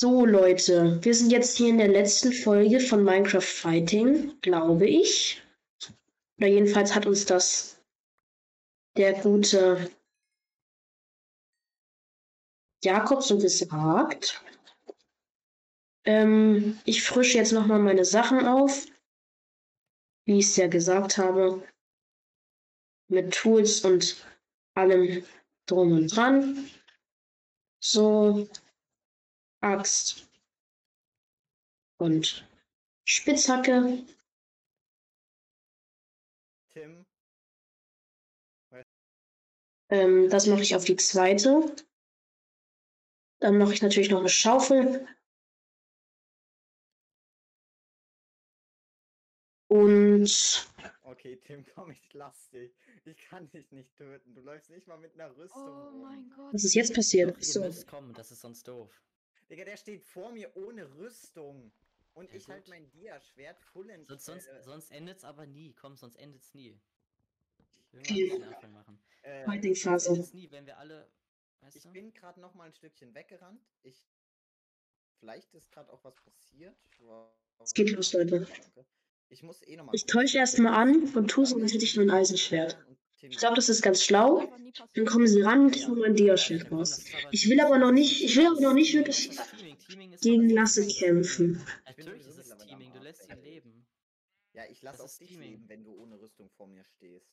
So, Leute, wir sind jetzt hier in der letzten Folge von Minecraft Fighting, glaube ich. Oder jedenfalls hat uns das der gute Jakob so gesagt. Ähm, ich frische jetzt nochmal meine Sachen auf, wie ich es ja gesagt habe, mit Tools und allem drum und dran. So, Axt und Spitzhacke. Tim, Ähm, das mache ich auf die zweite. Dann mache ich natürlich noch eine Schaufel. Und okay, Tim, komm, ich lass dich. Ich kann dich nicht töten. Du läufst nicht mal mit einer Rüstung. Oh mein Gott. was ist jetzt passiert? Ihr So, müsst kommen, das ist sonst doof. Digga, der steht vor mir ohne Rüstung. Und Ja, ich halt gut. mein Dia-Schwert full in Sonst, sonst, äh, sonst endet's aber nie. Komm, sonst endet's nie. Machen. äh, Fighting Sonst Phase. endet's nie, wenn wir alle. Weißt Ich du? bin gerade noch mal ein Stückchen weggerannt. Ich. Vielleicht ist gerade auch was passiert. Es geht los, Leute. Ich muss eh noch mal. Ich täusche erstmal an und tue so, als hätte ich nur ein Eisenschwert. Ich glaube, das ist ganz schlau. Dann kommen sie ran und ich hole mein Dia-Schild raus. Ich will aber noch nicht, ich will aber noch nicht wirklich gegen Lasse kämpfen. Natürlich ist es Teaming, du lässt ihn leben. Ja, ich lasse auch dich Teaming. leben, wenn du ohne Rüstung vor mir stehst.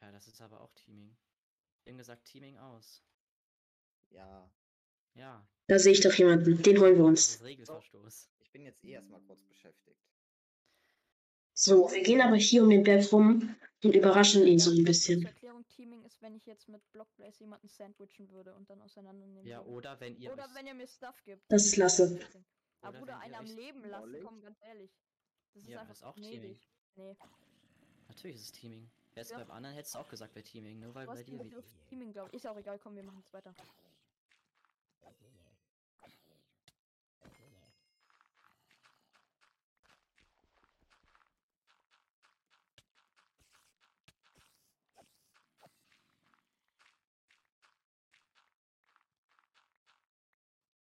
Ja, das ist aber auch Teaming. Eben gesagt, Teaming aus. Ja. Ja, Da sehe ich doch jemanden. Den holen wir uns. Regelverstoß. Ich bin jetzt eh erstmal kurz beschäftigt. So, wir gehen aber hier um den Berg rum und überraschen ihn so ein bisschen. Erklärung, Teaming ist, wenn ich jetzt mit Blockblaze jemanden sandwichen würde und dann auseinandernehmen Ja, oder wenn ihr. Oder wenn ihr mir Stuff gibt. Das ist Lasse. Aber Bruder, einen am Leben lassen, komm, ganz ehrlich. Das ist Ja, einfach ist auch gnädig. Teaming. Nee, Natürlich ist es Teaming. Wär's Ja. beim anderen, hättest du auch gesagt, bei Teaming. Nur weil du bei dir. Teaming, glaube ich. Ist auch egal, komm, wir machen es weiter.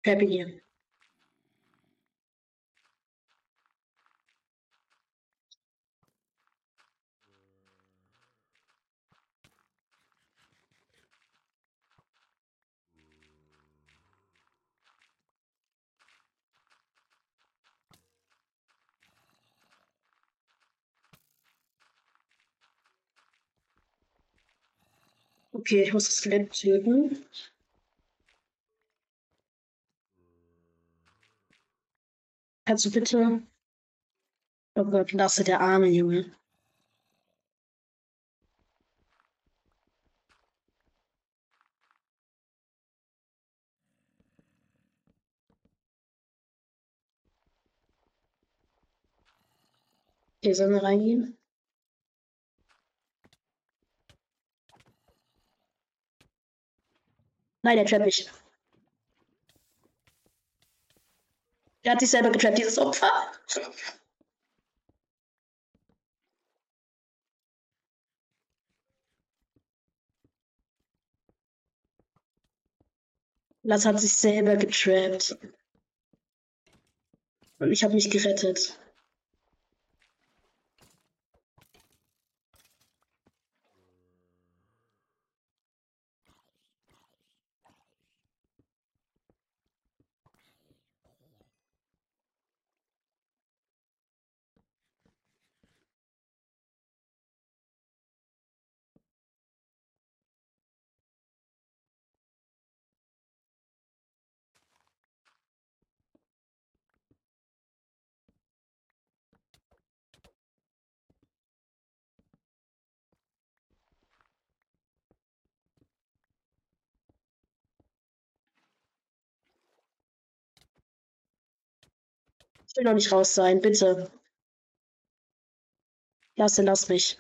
Hier. Okay, ich muss das Skelett töten. Kannst du bitte. Oh Gott, lasse der arme Junge. Okay, sollen wir reingehen? Nein, der trappt mich. Der hat sich selber getrappt, dieses Opfer. Lass hat sich selber getrappt. Und ich habe mich gerettet. Ich will noch nicht raus sein, bitte. Lasse, lass mich.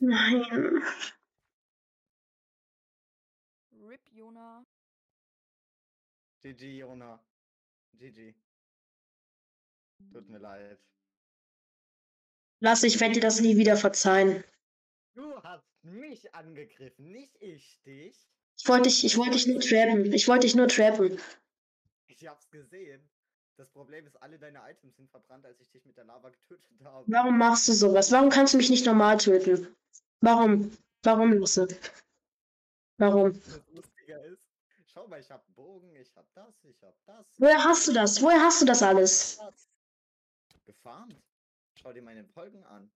Nein. RIP Jona. GG, Jona. GG. Tut mir leid. Lass, ich werde dir das nie wieder verzeihen. Du hast mich angegriffen, nicht ich dich. Ich wollte dich, ich wollte dich nur trappen. Ich wollte dich nur trappen. Ich hab's gesehen. Das Problem ist, alle deine Items sind verbrannt, als ich dich mit der Lava getötet habe. Warum machst du sowas? Warum kannst du mich nicht normal töten? Warum? Warum, Lusse? Warum? Das lustiger ist. Schau mal, ich hab Bogen, ich hab das, ich hab das. Woher hast du das? Woher hast du das alles? Gefarmt. Schau dir meine Folgen an.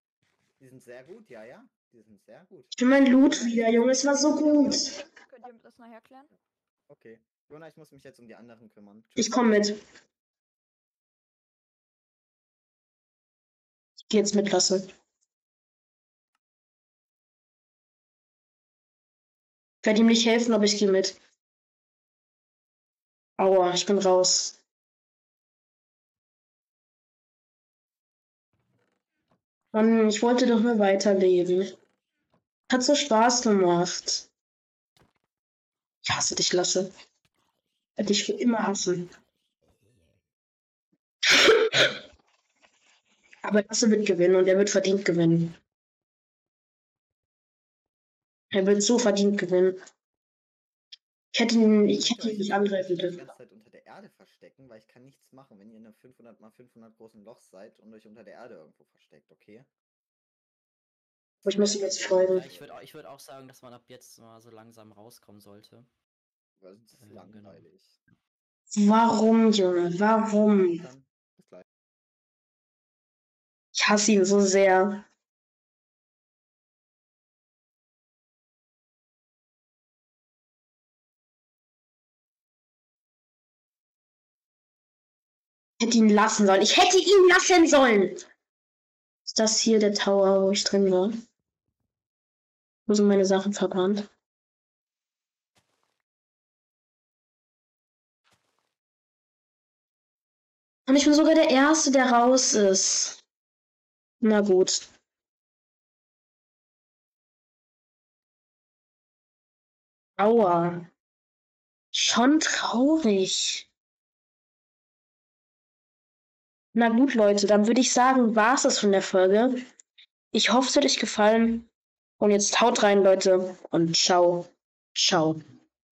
Die sind sehr gut, ja, ja. Die sind sehr gut. Ich will mein Loot wieder, Junge. Es war so gut. Könnt ihr das nachher klären? Okay. Jona, ich muss mich jetzt um die anderen kümmern. Ich komme mit. Ich geh jetzt mit, Lasse. Ich werde ihm nicht helfen, aber ich gehe mit. Aua, ich bin raus. Mann, ich wollte doch nur weiterleben. Hat so Spaß gemacht. Ich hasse dich, Lasse. Werde dich für immer hassen. Aber Lasse wird gewinnen und er wird verdient gewinnen. Er wird so verdient gewinnen. Ich hätte ihn, ich hätte ihn nicht angreifen die dürfen. ganze Zeit unter der Erde verstecken, weil ich kann nichts machen, wenn ihr in einem 500 mal 500 großen Loch seid und euch unter der Erde irgendwo versteckt, okay? Ich muss ihm jetzt folgen. Ich würde auch, ich würd auch sagen, dass man ab jetzt mal so langsam rauskommen sollte. Weil sonst ist es Ja, genau. langweilig. Warum, Junge? Warum? Ich hasse ihn so sehr. Ich hätte ihn lassen sollen. Ich hätte ihn lassen sollen. Ist das hier der Tower, wo ich drin war? Wo sind meine Sachen verbrannt? Und ich bin sogar der Erste, der raus ist. Na gut. Aua. Schon traurig. Na gut, Leute, dann würde ich sagen, war es das von der Folge. Ich hoffe, es hat euch gefallen. Und jetzt haut rein, Leute. Und ciao. Ciao.